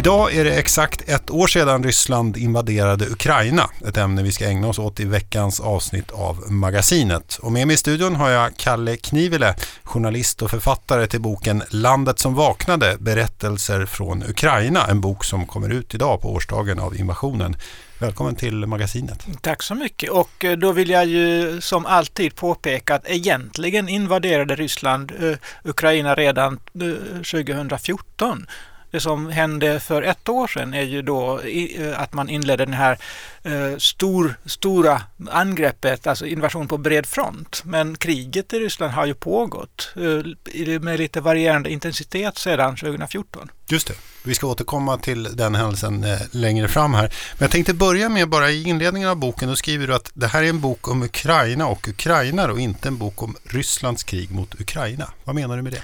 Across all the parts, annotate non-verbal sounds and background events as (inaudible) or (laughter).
Idag är det exakt ett år sedan Ryssland invaderade Ukraina, ett ämne vi ska ägna oss åt i veckans avsnitt av Magasinet. Och med mig i studion har jag Kalle Knivile, journalist och författare till boken Landet som vaknade, berättelser från Ukraina, en bok som kommer ut idag på årsdagen av invasionen. Välkommen till Magasinet. Tack så mycket och eh, då vill jag ju som alltid påpeka att egentligen invaderade Ryssland eh, Ukraina redan eh, 2014 det som hände för ett år sedan är ju då eh, att man inledde den här eh, stor, stora angreppet, alltså invasion på bred front. Men kriget i Ryssland har ju pågått eh, med lite varierande intensitet sedan 2014. Just det. Vi ska återkomma till den händelsen eh, längre fram här. Men jag tänkte börja med bara i inledningen av boken. Då skriver du att det här är en bok om Ukraina och ukrainare och inte en bok om Rysslands krig mot Ukraina. Vad menar du med det?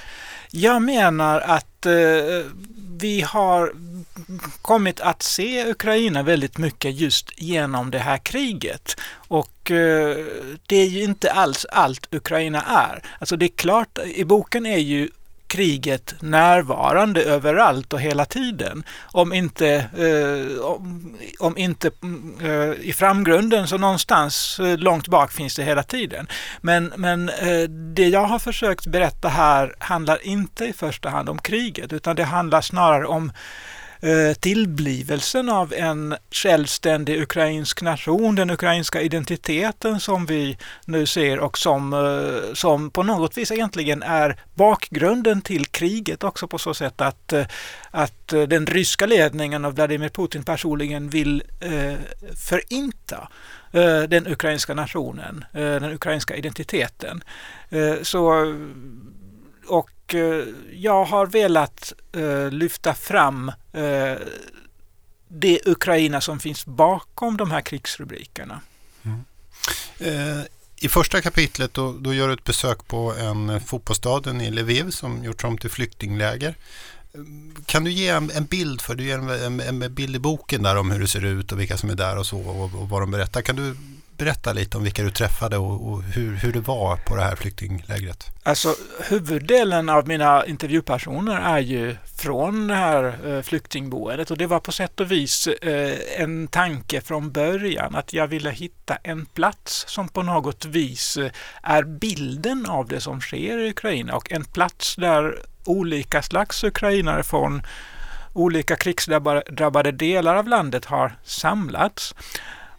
Jag menar att eh, vi har kommit att se Ukraina väldigt mycket just genom det här kriget. Och eh, det är ju inte alls allt Ukraina är. Alltså det är klart, i boken är ju kriget närvarande överallt och hela tiden. Om inte, eh, om, om, inte eh, i framgrunden så någonstans eh, långt bak finns det hela tiden. Men, men eh, det jag har försökt berätta här handlar inte i första hand om kriget utan det handlar snarare om Eh, Eh, tillblivelsen av en självständig ukrainsk nation, den ukrainska identiteten som vi nu ser och som, eh, som på något vis egentligen är bakgrunden till kriget också på så sätt att, eh, att den ryska ledningen och Vladimir Putin personligen vill förinta den ukrainska nationen, den ukrainska identiteten. Så och eh, jag har velat eh, lyfta fram eh, det Ukraina som finns bakom de här krigsrubrikerna. Mm. Eh, I första kapitlet då, då, gör du ett besök på en eh, fotbollsstaden i Lviv som gjorts om till flyktingläger. Eh, kan du ge en, en bild för du ger en, en, en, bild i boken där om hur det ser ut och vilka som är där och så och, och vad de berättar. Kan du berätta lite om vilka du träffade och, och, hur, hur det var på det här flyktinglägret? Alltså huvuddelen av mina intervjupersoner är ju från det här eh, flyktingboendet och det var på sätt och vis eh, en tanke från början att jag ville hitta en plats som på något vis eh, är bilden av det som sker i Ukraina och en plats där olika slags ukrainare från olika krigsdrabbade delar av landet har samlats.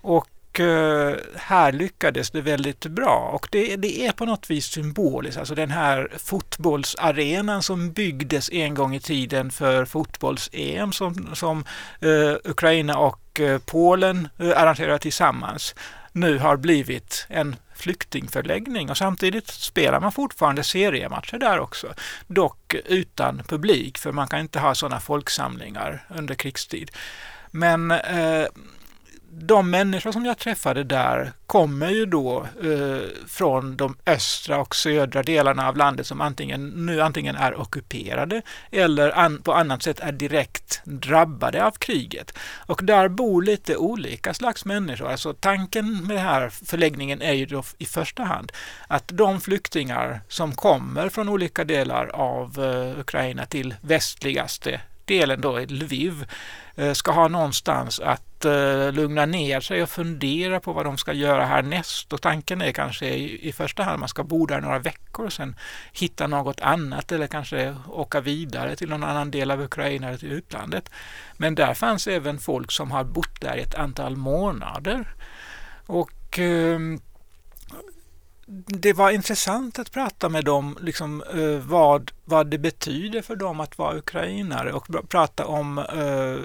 Och Eh, här lyckades det väldigt bra och det, det, är på något vis symboliskt, alltså den här fotbollsarenan som byggdes en gång i tiden för fotbolls-EM som, som uh, Ukraina och uh, Polen uh, arrangerade tillsammans nu har blivit en flyktingförläggning och samtidigt spelar man fortfarande seriematcher där också. Dock utan publik för man kan inte ha sådana folksamlingar under krigstid. Men eh, de människor som jag träffade där kommer ju då eh, från de östra och södra delarna av landet som antingen, nu antingen är ockuperade eller an, på annat sätt är direkt drabbade av kriget. Och där bor lite olika slags människor. Alltså tanken med den här förläggningen är ju då i första hand att de flyktingar som kommer från olika delar av eh, Ukraina till västligaste delen då i Lviv eh, ska ha någonstans att eh, lugna ner sig och fundera på vad de ska göra härnäst. Och tanken är kanske i, första hand att man ska bo där några veckor och sen hitta något annat eller kanske åka vidare till någon annan del av Ukraina eller till utlandet. Men där fanns även folk som har bott där i ett antal månader. Och ehm, det var intressant att prata med dem, liksom, eh, vad, vad det betyder för dem att vara ukrainare och prata om eh,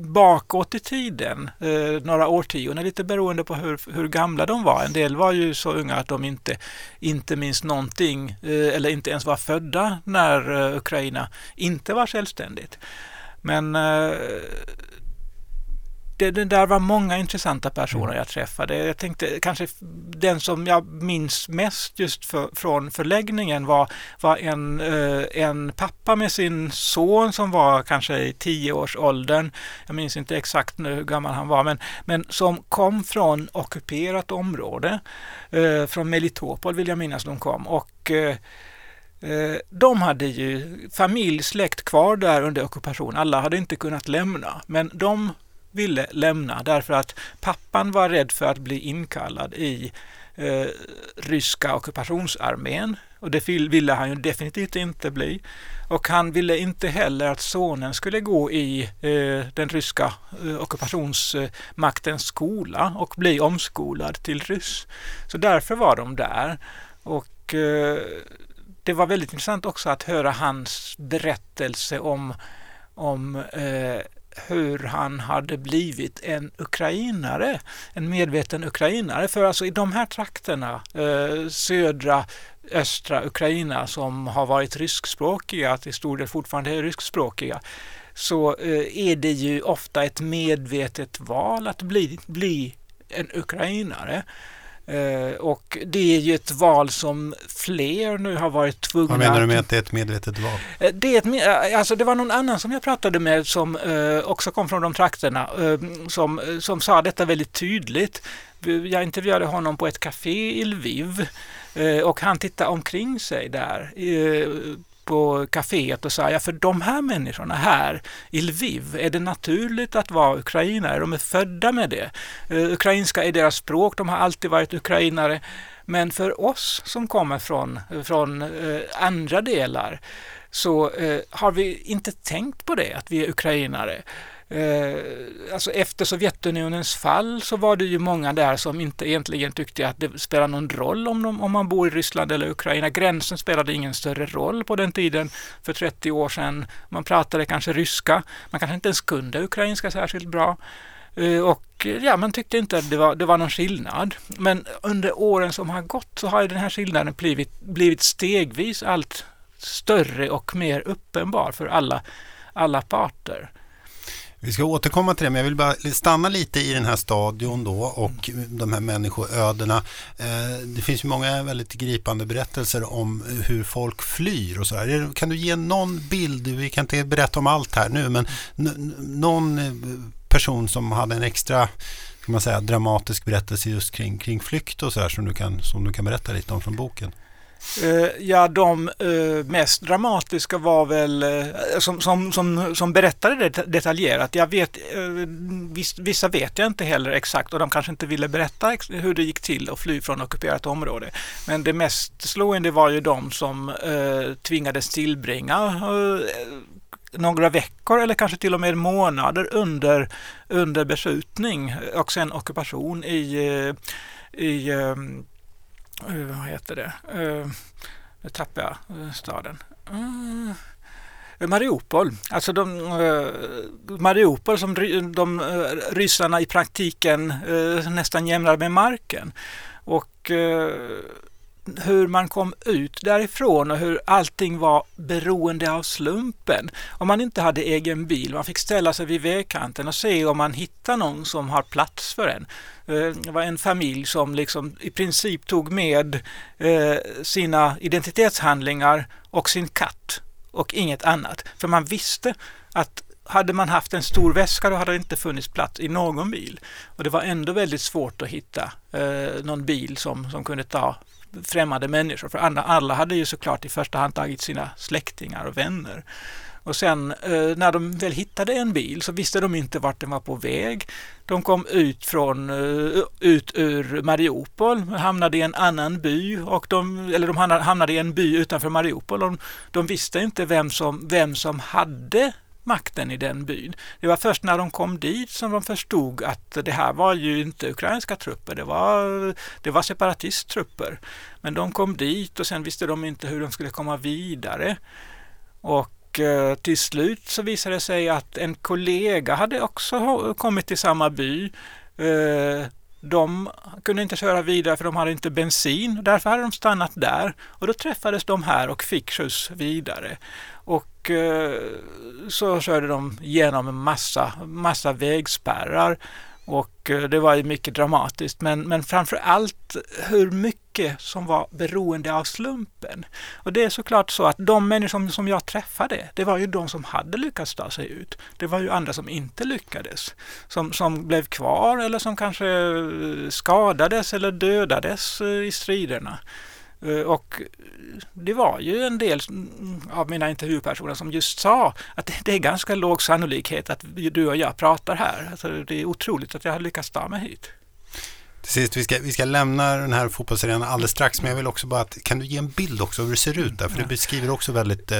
bakåt i tiden, eh, några årtionden, lite beroende på hur, hur gamla de var. En del var ju så unga att de inte, inte minns någonting eh, eller inte ens var födda när eh, Ukraina inte var självständigt. Men eh, det, det, där var många intressanta personer mm. jag träffade. Jag tänkte kanske den som jag minns mest just för, från förläggningen var, var en, eh, en pappa med sin son som var kanske i tioårsåldern. Jag minns inte exakt nu hur gammal han var, men, men som kom från ockuperat område. Eh, från Melitopol vill jag minnas de kom. Och eh, de hade ju familj, släkt kvar där under ockupation. Alla hade inte kunnat lämna, men de ville lämna därför att pappan var rädd för att bli inkallad i eh, ryska ockupationsarmén och det ville han ju definitivt inte bli. Och han ville inte heller att sonen skulle gå i eh, den ryska eh, ockupationsmaktens skola och bli omskolad till ryss. Så därför var de där. Och eh, det var väldigt intressant också att höra hans berättelse om, om eh, hur han hade blivit en ukrainare, en medveten ukrainare. För alltså i de här trakterna, eh, södra, östra Ukraina som har varit ryskspråkiga, till stor del fortfarande är ryskspråkiga, så eh, är det ju ofta ett medvetet val att bli, bli en ukrainare. Uh, och det är ju ett val som fler nu har varit tvungna Vad menar du med att det är ett medvetet val? Uh, det, är ett, alltså det var någon annan som jag pratade med som också kom från de trakterna som, som sa detta väldigt tydligt. Jag intervjuade honom på ett café i Lviv och han tittade omkring sig där på kaféet och sa, ja för de här människorna här i Lviv är det naturligt att vara ukrainare, de är födda med det. Eh, ukrainska är deras språk, de har alltid varit ukrainare. Men för oss som kommer från, från eh, andra delar så eh, har vi inte tänkt på det, att vi är ukrainare. Eh, alltså efter Sovjetunionens fall så var det ju många där som inte egentligen tyckte att det spelar någon roll om, de, om man bor i Ryssland eller Ukraina. Gränsen spelade ingen större roll på den tiden för 30 år sedan. Man pratade kanske ryska, man kanske inte ens kunde ukrainska särskilt bra. Eh, och ja, man tyckte inte att det var, det var någon skillnad. Men under åren som har gått så har den här skillnaden blivit, blivit stegvis allt större och mer uppenbar för alla, alla parter. Vi ska återkomma till det, men jag vill bara stanna lite i den här stadion då och de här människoödena. Eh, det finns ju många väldigt gripande berättelser om hur folk flyr och så här. Kan du ge någon bild? Vi kan inte berätta om allt här nu, men någon eh, person som hade en extra kan man säga, dramatisk berättelse just kring, kring flykt och så här som du, kan, som du kan berätta lite om från boken? Uh, ja, de uh, mest dramatiska var väl uh, som, som, som, som berättade det detaljerat. Jag vet, viss, vissa vet jag inte heller exakt och de kanske inte ville berätta hur det gick till att fly från ockuperat område. Men det mest slående var ju de som tvingades tillbringa några veckor eller kanske till och med månader under, under beskjutning och sen ockupation i, i uh, Eh, vad heter det? Eh, nu tappar jag eh, staden. Mariupol, alltså de, eh, Mariupol som de, ryssarna i praktiken nästan jämnar med marken. Och hur man kom ut därifrån och hur allting var beroende av slumpen. Om man inte hade egen bil, man fick ställa sig vid vägkanten och se om man hittar någon som har plats för en. Eh, det var en familj som liksom i princip tog med eh, sina identitetshandlingar och sin katt och inget annat. För man visste att hade man haft en stor väska då hade det inte funnits plats i någon bil. Och det var ändå väldigt svårt att hitta eh, någon bil som, som kunde ta främmande människor. För alla, alla hade ju såklart i första hand tagit sina släktingar och vänner. Och sen eh, när de väl hittade en bil så visste de inte vart den var på väg. De kom ut, från, eh, ut ur Mariupol, hamnade i en annan by, och de, eller de hamnade i en by utanför Mariupol. De, de visste inte vem som, vem som hade makten i den byn. Det var först när de kom dit som de förstod att det här var ju inte ukrainska trupper, det var, det var separatisttrupper. Men de kom dit och sen visste de inte hur de skulle komma vidare. Och eh, till slut så visade det sig att en kollega hade också kommit till samma by. Eh, de kunde inte köra vidare för de hade inte bensin. Därför hade de stannat där och då träffades de här och fick skjuts vidare. Och eh, så körde de genom en massa, massa vägspärrar och eh, det var ju mycket dramatiskt. Men, men framför allt hur mycket som var beroende av slumpen. Och det är såklart så att de människor som jag träffade, det var ju de som hade lyckats ta sig ut. Det var ju andra som inte lyckades. Som, som blev kvar eller som kanske eh, skadades eller dödades eh, i striderna. Eh, och det var ju en del mm, av mina intervjupersoner som just sa att det är ganska låg sannolikhet att du och jag pratar här. Alltså det är otroligt att jag har lyckats ta mig hit. Till sist, vi ska, vi ska lämna den här fotbollsarenan alldeles strax, men jag vill också bara att, kan du ge en bild också hur det ser ut där? För det beskriver också väldigt eh,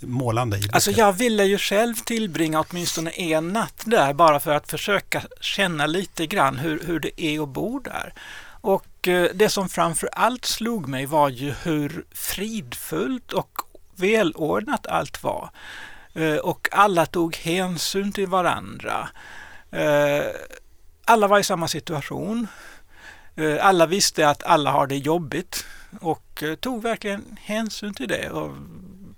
målande. Alltså jag ville ju själv tillbringa åtminstone en natt där bara för att försöka känna lite grann hur, hur det är att bo där. Och eh, det som framför allt slog mig var ju hur fridfullt och välordnat allt var. Eh, och alla tog hänsyn till varandra. Eh, alla var i samma situation. Eh, alla visste att alla har det jobbigt och eh, tog verkligen hänsyn till det och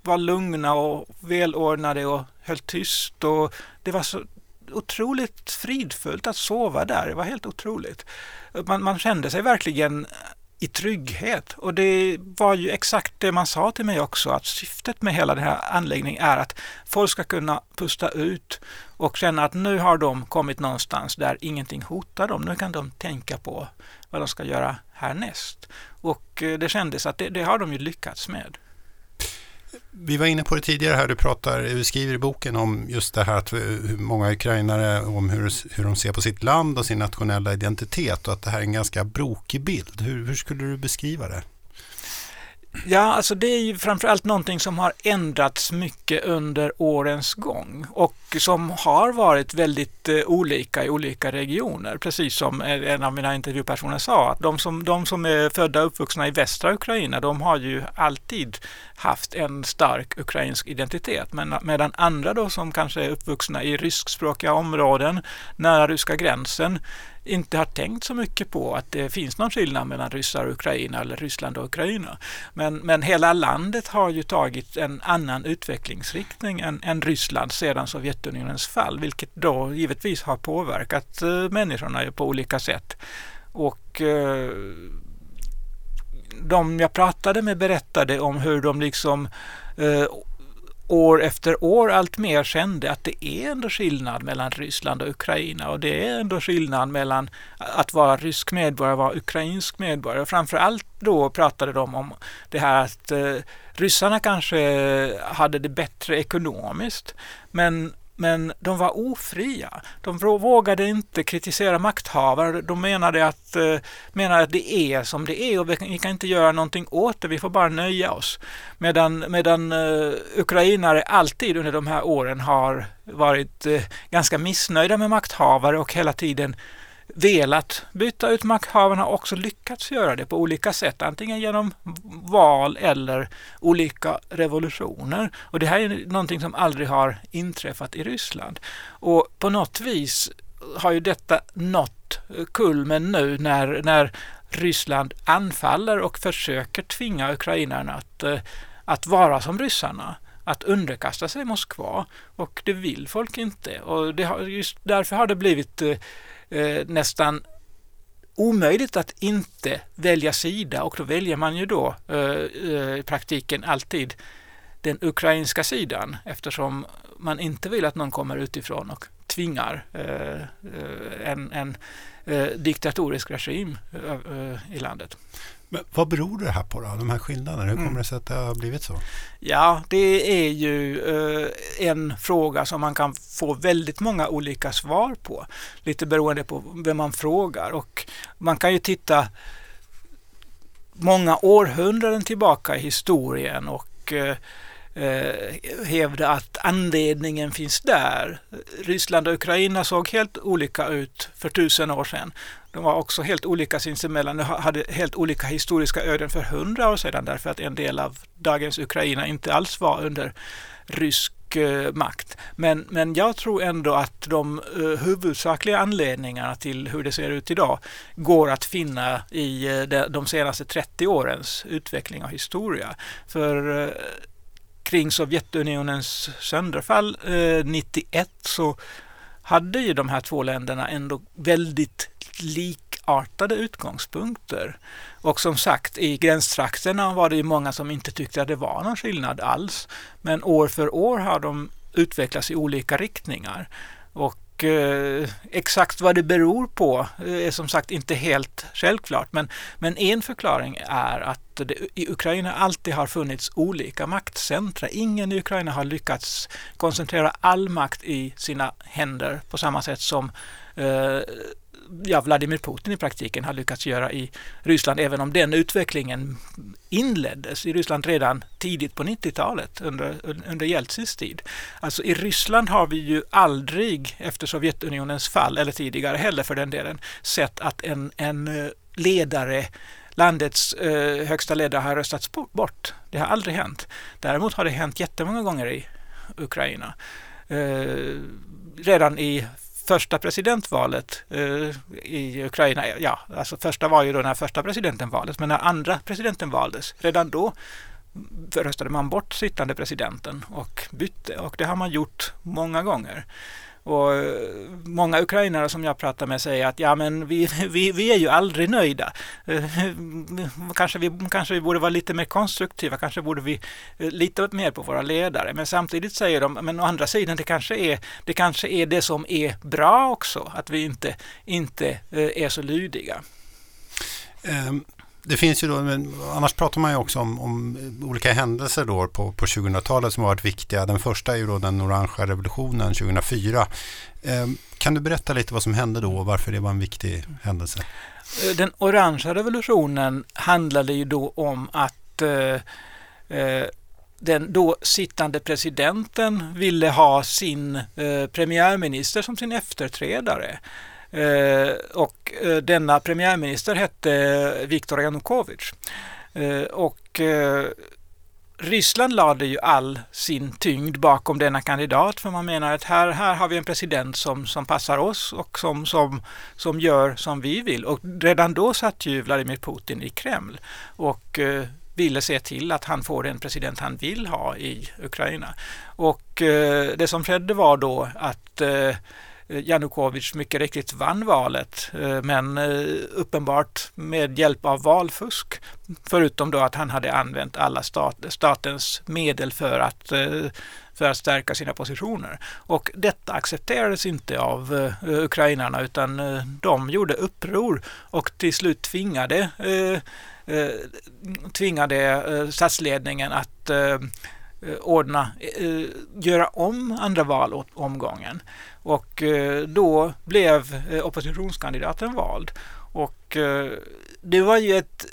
var lugna och välordnade och höll tyst. Och det var så otroligt fridfullt att sova där. Det var helt otroligt. Man, man kände sig verkligen i trygghet. Och det var ju exakt det man sa till mig också, att syftet med hela den här anläggningen är att folk ska kunna pusta ut och känna att nu har de kommit någonstans där ingenting hotar dem. Nu kan de tänka på vad de ska göra härnäst. Och eh, det kändes att det, det har de ju lyckats med. Vi var inne på det tidigare här, du, pratar, du skriver i boken om just det här att eh, hur många ukrainare, om hur, hur de ser på sitt land och sin nationella identitet och att det här är en ganska brokig bild. Hur, hur skulle du beskriva det? Ja, alltså det är ju framförallt någonting som har ändrats mycket under årens gång och som har varit väldigt eh, olika i olika regioner. Precis som en av mina intervjupersoner sa, att de som, de som är födda och uppvuxna i västra Ukraina, de har ju alltid haft en stark ukrainsk identitet. Men, medan andra då som kanske är uppvuxna i ryskspråkiga områden nära ryska gränsen inte har tänkt så mycket på att det finns någon skillnad mellan ryssar och Ukraina eller Ryssland och Ukraina. Men, men hela landet har ju tagit en annan utvecklingsriktning än, än Ryssland sedan Sovjetunionens fall, vilket då givetvis har påverkat eh, människorna på olika sätt. Och eh, de jag pratade med berättade om hur de liksom eh, år efter år allt mer kände att det är ändå skillnad mellan Ryssland och Ukraina och det är ändå skillnad mellan att vara rysk medborgare och vara ukrainsk medborgare. Framför allt då pratade de om det här att eh, ryssarna kanske hade det bättre ekonomiskt men men de var ofria. De vågade inte kritisera makthavare. De menade att, eh, menade att det är som det är och vi kan inte göra någonting åt det. Vi får bara nöja oss. Medan, medan eh, ukrainare alltid under de här åren har varit eh, ganska missnöjda med makthavare och hela tiden velat byta ut makthavarna och också lyckats göra det på olika sätt, antingen genom val eller olika revolutioner. Och det här är någonting som aldrig har inträffat i Ryssland. Och på något vis har ju detta nått kulmen nu när, när Ryssland anfaller och försöker tvinga ukrainarna att, eh, att vara som ryssarna att underkasta sig Moskva och det vill folk inte. Och det har, just därför har det blivit eh, eh, nästan omöjligt att inte välja sida och då väljer man ju då eh, eh, i praktiken alltid den ukrainska sidan eftersom man inte vill att någon kommer utifrån och tvingar eh, eh en, en eh, diktatorisk regim eh, eh i landet. Men vad beror det här på då, de här skillnaderna? Hur kommer mm. det sig att det har blivit så? Ja, det är ju eh, en fråga som man kan få väldigt många olika svar på. Lite beroende på vem man frågar och man kan ju titta många århundraden tillbaka i historien och eh, eh, hävda att anledningen finns där. Ryssland och Ukraina såg helt olika ut för tusen år sedan. De var också helt olika sinsemellan. De hade helt olika historiska öden för hundra år sedan därför att en del av dagens Ukraina inte alls var under rysk eh, makt. Men, men jag tror ändå att de uh, huvudsakliga anledningarna till hur det ser ut idag går att finna i uh, de, de senaste 30 årens utveckling av historia. För uh, kring Sovjetunionens sönderfall eh, 91 så hade ju de här två länderna ändå väldigt likartade utgångspunkter. Och som sagt, i gränstrakterna var det ju många som inte tyckte att det var någon skillnad alls. Men år för år har de utvecklats i olika riktningar. Och och eh, exakt vad det beror på är som sagt inte helt självklart. Men, men en förklaring är att det i Ukraina alltid har funnits olika maktcentra. Ingen i Ukraina har lyckats koncentrera all makt i sina händer på samma sätt som eh, ja, Vladimir Putin i praktiken har lyckats göra i Ryssland, även om den utvecklingen inleddes i Ryssland redan tidigt på 90-talet under, under Jeltsins tid. Alltså i Ryssland har vi ju aldrig efter Sovjetunionens fall, eller tidigare heller för den delen, sett att en, en eh, ledare landets eh, högsta ledare har röstats bort. Det har aldrig hänt. Däremot har det hänt jättemånga gånger i Ukraina. Eh, redan i första presidentvalet eh, i Ukraina, ja, alltså första var ju då när första presidenten valdes, men när andra presidenten valdes, redan då röstade man bort sittande presidenten och bytte och det har man gjort många gånger. Och eh, många ukrainare som jag pratar med säger att ja, men vi, (laughs) vi, vi är ju aldrig nöjda. Eh, (laughs) kanske vi, kanske vi borde vara lite mer konstruktiva, kanske borde vi eh, lita mer på våra ledare. Men samtidigt säger de, men å andra sidan, det kanske är det, kanske är det som är bra också, att vi inte, inte är så lydiga. Um det finns ju då, men annars pratar man ju också om, om olika händelser då på, på 2000-talet som har varit viktiga. Den första är ju då den orangea revolutionen 2004. Eh, kan du berätta lite vad som hände då och varför det var en viktig händelse? Eh, den orangea revolutionen handlade ju då om att eh, eh, den då sittande presidenten ville ha sin eh, premiärminister som sin efterträdare. Eh, och eh, denna premiärminister hette eh, Viktor Yanukovych. Och Ryssland lade ju all sin tyngd bakom denna kandidat för man menar att här, här har vi en president som, som passar oss och som, som, som gör som vi vill. Och redan då satt ju Vladimir Putin i Kreml och eh, ville se till att han får den president han vill ha i Ukraina. Och eh, det som skedde var då att eh, Eh, Janukovic mycket riktigt vann valet, eh, men eh, uppenbart med hjälp av valfusk. Förutom då att han hade använt alla stat, statens medel för att, för att stärka sina positioner. Och detta accepterades inte av ukrainarna utan de gjorde uppror och till slut tvingade, tvingade statsledningen att Eh, ordna, eh, göra om andra valomgången. Och eh, då blev oppositionskandidaten vald. Och det var ju ett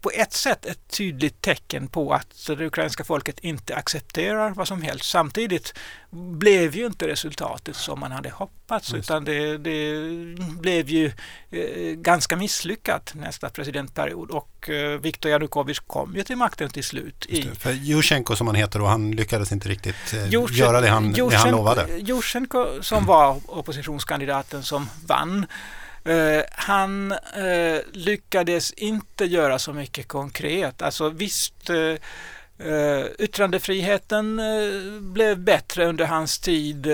på ett sätt ett tydligt tecken på att det ukrainska folket inte accepterar vad som helst. Samtidigt blev ju inte resultatet som man hade hoppats Just. utan det, det, blev ju eh, ganska misslyckat nästa presidentperiod och eh, Viktor Janukovyč kom ju till makten till slut. I, för Jusjenko som han heter och han lyckades inte riktigt eh, Jushen, göra det han, Jushen, det han lovade. Jusjenko som mm. var oppositionskandidaten som vann Uh, han uh, lyckades inte göra så mycket konkret. Alltså visst, uh, yttrandefriheten blev bättre under hans tid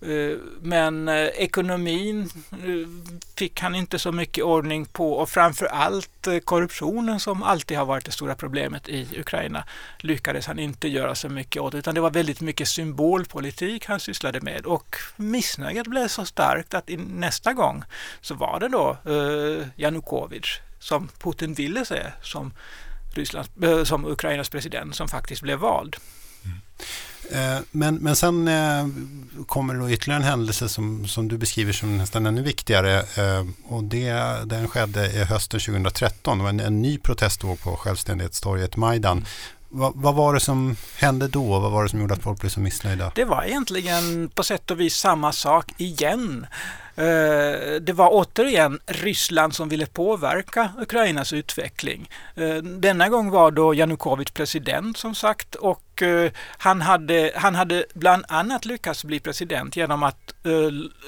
Eh, men eh, ekonomin eh, fick han inte så mycket ordning på. Och framför allt korruptionen som alltid har varit det stora problemet i Ukraina lyckades han inte göra så mycket åt. Utan det var väldigt mycket symbolpolitik han sysslade med. Och missnöjet blev så starkt att nästa gång så var det då Janukovic som Putin ville se som, Rysslands, som Ukrainas president som faktiskt blev vald. Eh, men, men sen eh, kommer det då ytterligare en händelse som, som du beskriver som nästan ännu viktigare. Eh, och det, den skedde i hösten 2013. Det var en, en ny protestvåg på självständighetstorget Majdan. Vad var det som hände då? Vad var det som gjorde att folk blev så missnöjda? Det var egentligen på sätt och vis samma sak igen. Eh, det var återigen Ryssland som ville påverka Ukrainas utveckling. Eh, denna gång var då Janukovic president som sagt och eh, han hade, han hade bland annat lyckats bli president genom att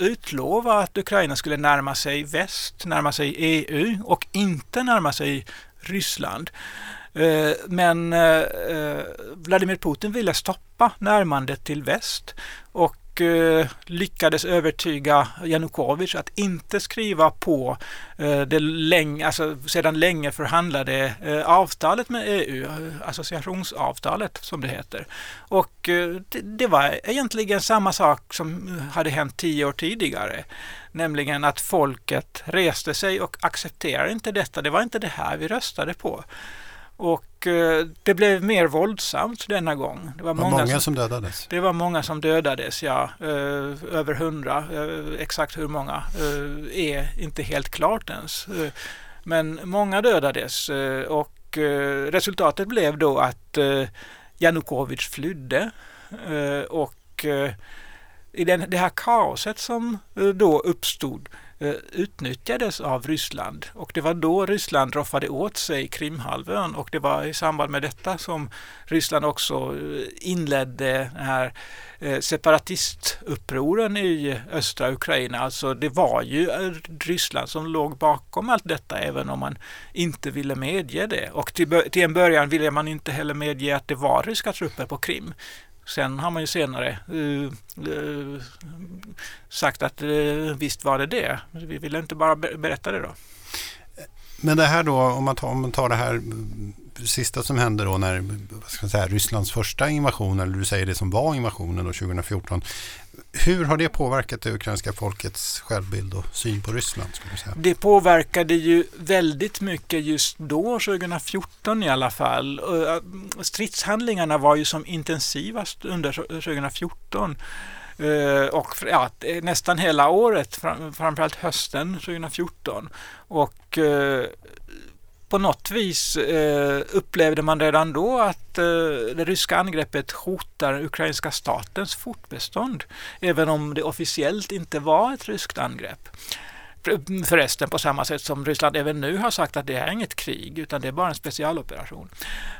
utlova att Ukraina skulle närma sig väst, närma sig EU och inte närma sig Ryssland. Eh, men eh, Vladimir Putin ville stoppa närmandet till väst och eh, lyckades övertyga Janukovic att inte skriva på det länge, alltså sedan länge förhandlade avtalet med EU, associationsavtalet som det heter. Och det, det var egentligen samma sak som hade hänt tio år tidigare. Nämligen att folket reste sig och accepterade inte detta. Det var inte det här vi röstade på. Och eh, det blev mer våldsamt denna gång. Det var, många, många som, som, dödades? Det var många som dödades, ja. Eh, över hundra. Eh, exakt hur många eh, är inte helt klart ens. Eh, men många dödades eh, och resultatet blev då att Janukovic flydde och i den, det här kaoset som då uppstod Eh, utnyttjades av Ryssland och det var då Ryssland roffade åt sig Krimhalvön och det var i samband med detta som Ryssland också eh, inledde den här eh, separatistupproren i östra Ukraina. Alltså det var ju Ryssland som låg bakom allt detta även om man inte ville medge det. Och till, till en början ville man inte heller medge att det var ryska trupper på Krim. Sen har man ju senare uh, uh, sagt att uh, visst var det det. Vi ville inte bara berätta det då. Men det här då, om man tar, om man tar det här mm, sista som hände då när vad ska man säga, Rysslands första invasion, eller du säger det som var invasionen då 2014. Hur har det påverkat det ukrainska folkets självbild och syn på Ryssland? Ska säga? Det påverkade ju väldigt mycket just då, 2014 i alla fall. Stridshandlingarna var ju som intensivast under 2014. Eh, och ja, nästan hela året, framförallt hösten 2014. Och eh, på något vis eh, upplevde man redan då att eh, det ryska angreppet hotar ukrainska statens fortbestånd. Även om det officiellt inte var ett ryskt angrepp. Förresten på samma sätt som Ryssland även nu har sagt att det är inget krig utan det är bara en specialoperation.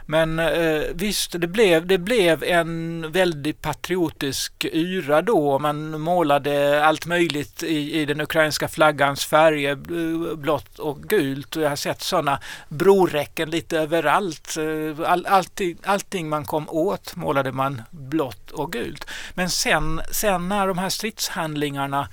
Men eh, visst, det blev, det blev en väldigt patriotisk yra då. Man målade allt möjligt i, i den ukrainska flaggans färger, eh, blått och gult. Och jag har sett sådana broräcken lite överallt. Eh, all, allting, allting man kom åt målade man blått och gult. Men sen, sen när de här stridshandlingarna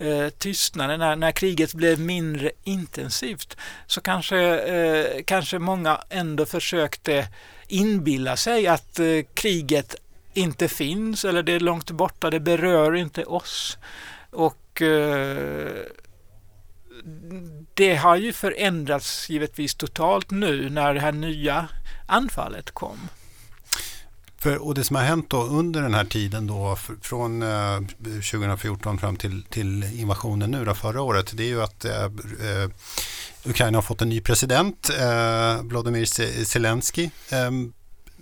eh, när, när kriget blev mindre intensivt, så kanske, eh, kanske många ändå försökte inbilla sig att eh, kriget inte finns eller det är långt borta, det berör inte oss. Och eh, det har ju förändrats givetvis totalt nu när det här nya anfallet kom. För, och det som har hänt då under den här tiden då från eh, 2014 fram till, till invasionen nu då, förra året det är ju att eh, eh Ukraina har fått en ny president, eh, Vladimir Zelensky. Ehm,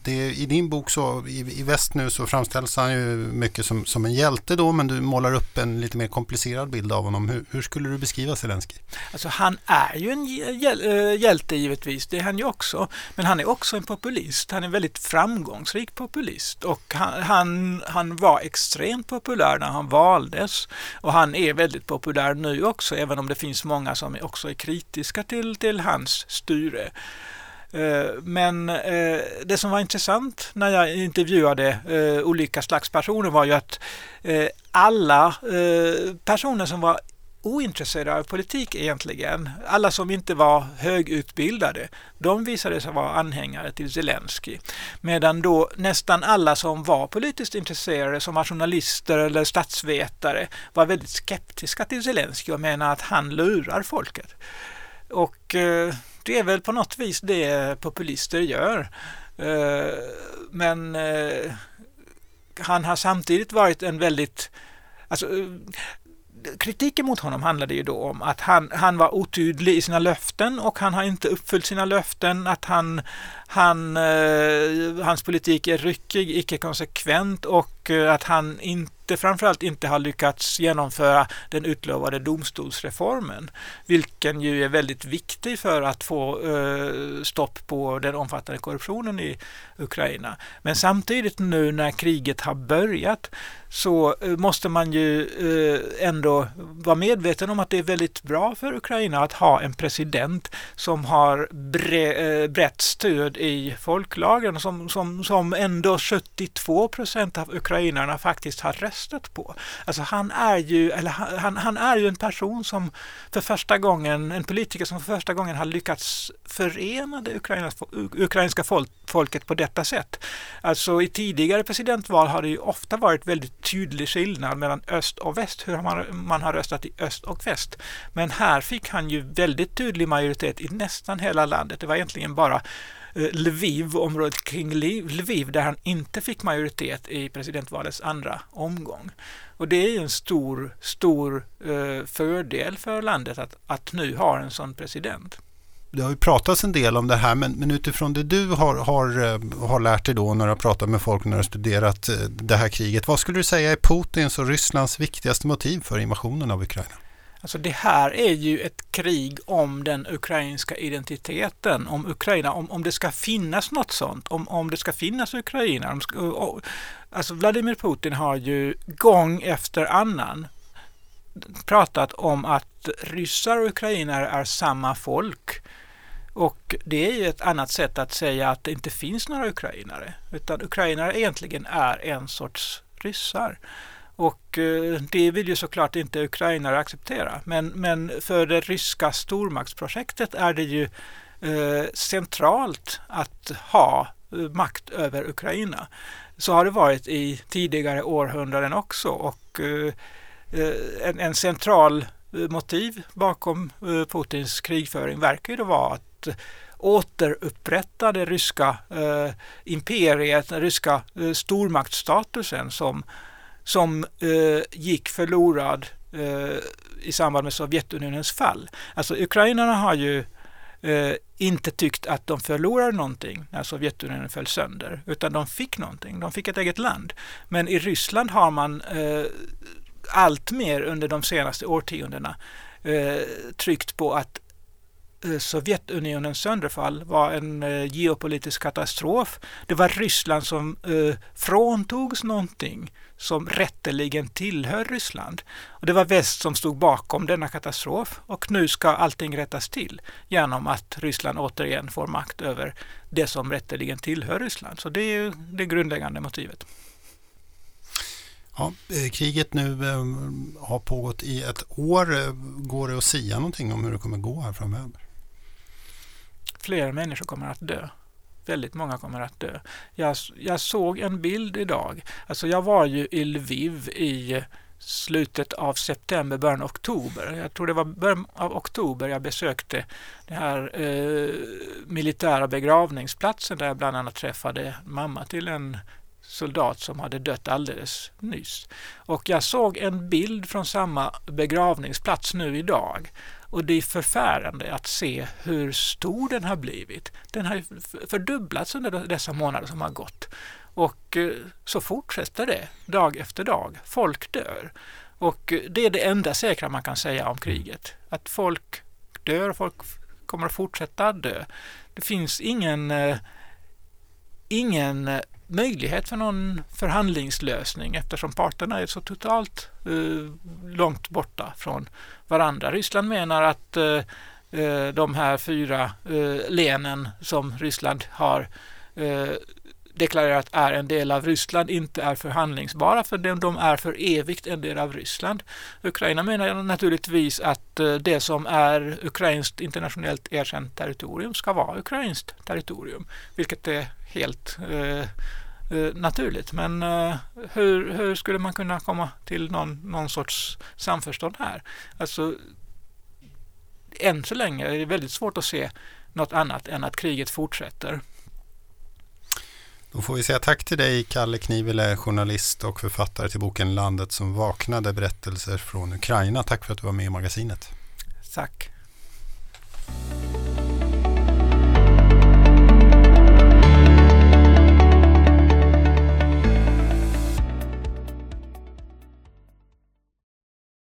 det, I din bok så, i, i, väst nu så framställs han ju mycket som, som en hjälte då men du målar upp en lite mer komplicerad bild av honom. Hur, hur skulle du beskriva Zelensky? Alltså han är ju en eh, hjälte givetvis, det är han ju också. Men han är också en populist. Han är en väldigt framgångsrik populist och han, han, han var extremt populär när han valdes och han är väldigt populär nu också även om det finns många som också är kritiska till, till hans styre. Eh, men eh, det som var intressant när jag intervjuade eh, olika slags personer var ju att alla personer som var ointresserade av politik egentligen, alla som inte var högutbildade, de visade sig vara anhängare till Zelensky. Medan då nästan alla som var politiskt intresserade, som var journalister eller statsvetare, var väldigt skeptiska till Zelensky och menade att han lurar folket. Och det är väl på något vis det populister gör. Eh, men eh, han har samtidigt varit en väldigt... Alltså, eh, kritiken mot honom handlade ju då om att han, han var otydlig i sina löften och han har inte uppfyllt sina löften, att han, han, hans politik är ryckig, icke konsekvent och att han inte, framförallt inte har lyckats genomföra den utlovade domstolsreformen, vilken ju är väldigt viktig för att få eh, stopp på den omfattande korruptionen i Ukraina. Men samtidigt nu när kriget har börjat så eh, måste man ju eh, ändå vara medveten om att det är väldigt bra för Ukraina att ha en president som har bre, eh, brett stöd i folklagen som, som, som ändå 72 procent av ukrainarna faktiskt har röstat testet på. Alltså han är ju, eller han, han är ju en person som för första gången, en politiker som för första gången har lyckats förena det ukrainska folket på detta sätt. Alltså i tidigare presidentval har det ju ofta varit väldigt tydlig skillnad mellan öst och väst, hur man, man har röstat i öst och väst. Men här fick han ju väldigt tydlig majoritet i nästan hela landet. Det var egentligen bara Eh, Lviv, området kring Lviv, där han inte fick majoritet i presidentvalets andra omgång. Och det är en stor, stor eh, fördel för landet att, att nu ha en sån president. Det har ju pratats en del om det här men, men utifrån det du har, har, eh, har lärt dig då när du har pratat med folk när du har studerat det här kriget. Vad skulle du säga är Putins och Rysslands viktigaste motiv för invasionen av Ukraina? Alltså det här är ju ett krig om den ukrainska identiteten, om Ukraina, om, om det ska finnas något sånt, om, om det ska finnas Ukraina. Om, och, alltså Vladimir Putin har ju gång efter annan pratat om att ryssar och ukrainare är samma folk. Och det är ju ett annat sätt att säga att det inte finns några ukrainare, utan ukrainare egentligen är en sorts ryssar. Och eh, det vill ju såklart inte ukrainare acceptera. Men, men för det ryska stormaktsprojektet är det ju eh, centralt att ha eh, makt över Ukraina. Så har det varit i tidigare århundraden också och en, en, central motiv bakom Putins krigföring verkar ju vara att återupprätta det ryska eh, imperiet, den ryska eh, stormaktsstatusen som som eh, gick förlorad eh, i samband med Sovjetunionens fall. Alltså ukrainarna har ju eh, inte tyckt att de förlorade någonting när Sovjetunionen föll sönder, utan de fick någonting. De fick ett eget land. Men i Ryssland har man eh, allt mer under de senaste årtiondena eh, tryckt på att Eh, Sovjetunionens sönderfall var en eh, geopolitisk katastrof. Det var Ryssland som eh, fråntogs någonting som rätteligen tillhör Ryssland. Och det var väst som stod bakom denna katastrof och nu ska allting rättas till genom att Ryssland återigen får makt över det som rätteligen tillhör Ryssland. Så det är det grundläggande motivet. Ja, eh, kriget nu har pågått i ett år. Går det att säga någonting om hur det kommer gå här framöver? Fler människor kommer att dö väldigt många kommer att dö. Jag, jag såg en bild idag. Alltså jag var ju i Lviv i slutet av september, början av oktober. Jag tror det var början av oktober jag besökte den här eh, militära begravningsplatsen där jag bland annat träffade mamma till en soldat som hade dött alldeles nyss. Och jag såg en bild från samma begravningsplats nu idag och det är förfärande att se hur stor den har blivit. Den har fördubblats under dessa månader som har gått. Och eh, så fortsätter det dag efter dag. Folk dör. Och eh, det är det enda säkra man kan säga om kriget. Att folk dör, folk kommer att fortsätta dö. Det finns ingen, eh, ingen möjlighet för någon förhandlingslösning eftersom parterna är så totalt eh, långt borta från varandra. Ryssland menar att eh, eh de här fyra eh, länen som Ryssland har eh, deklarerat är en del av Ryssland inte är förhandlingsbara för de är för evigt en del av Ryssland. Ukraina menar naturligtvis att eh, det som är ukrainskt internationellt erkänt territorium ska vara ukrainskt territorium, vilket är helt eh, eh, naturligt. Men eh, hur, hur skulle man kunna komma till någon, någon sorts samförstånd här? Alltså, än så länge är det väldigt svårt att se något annat än att kriget fortsätter. Då får vi säga tack till dig, Kalle Knivele, journalist och författare till boken Landet som vaknade, berättelser från Ukraina. Tack för att du var med i magasinet. Tack.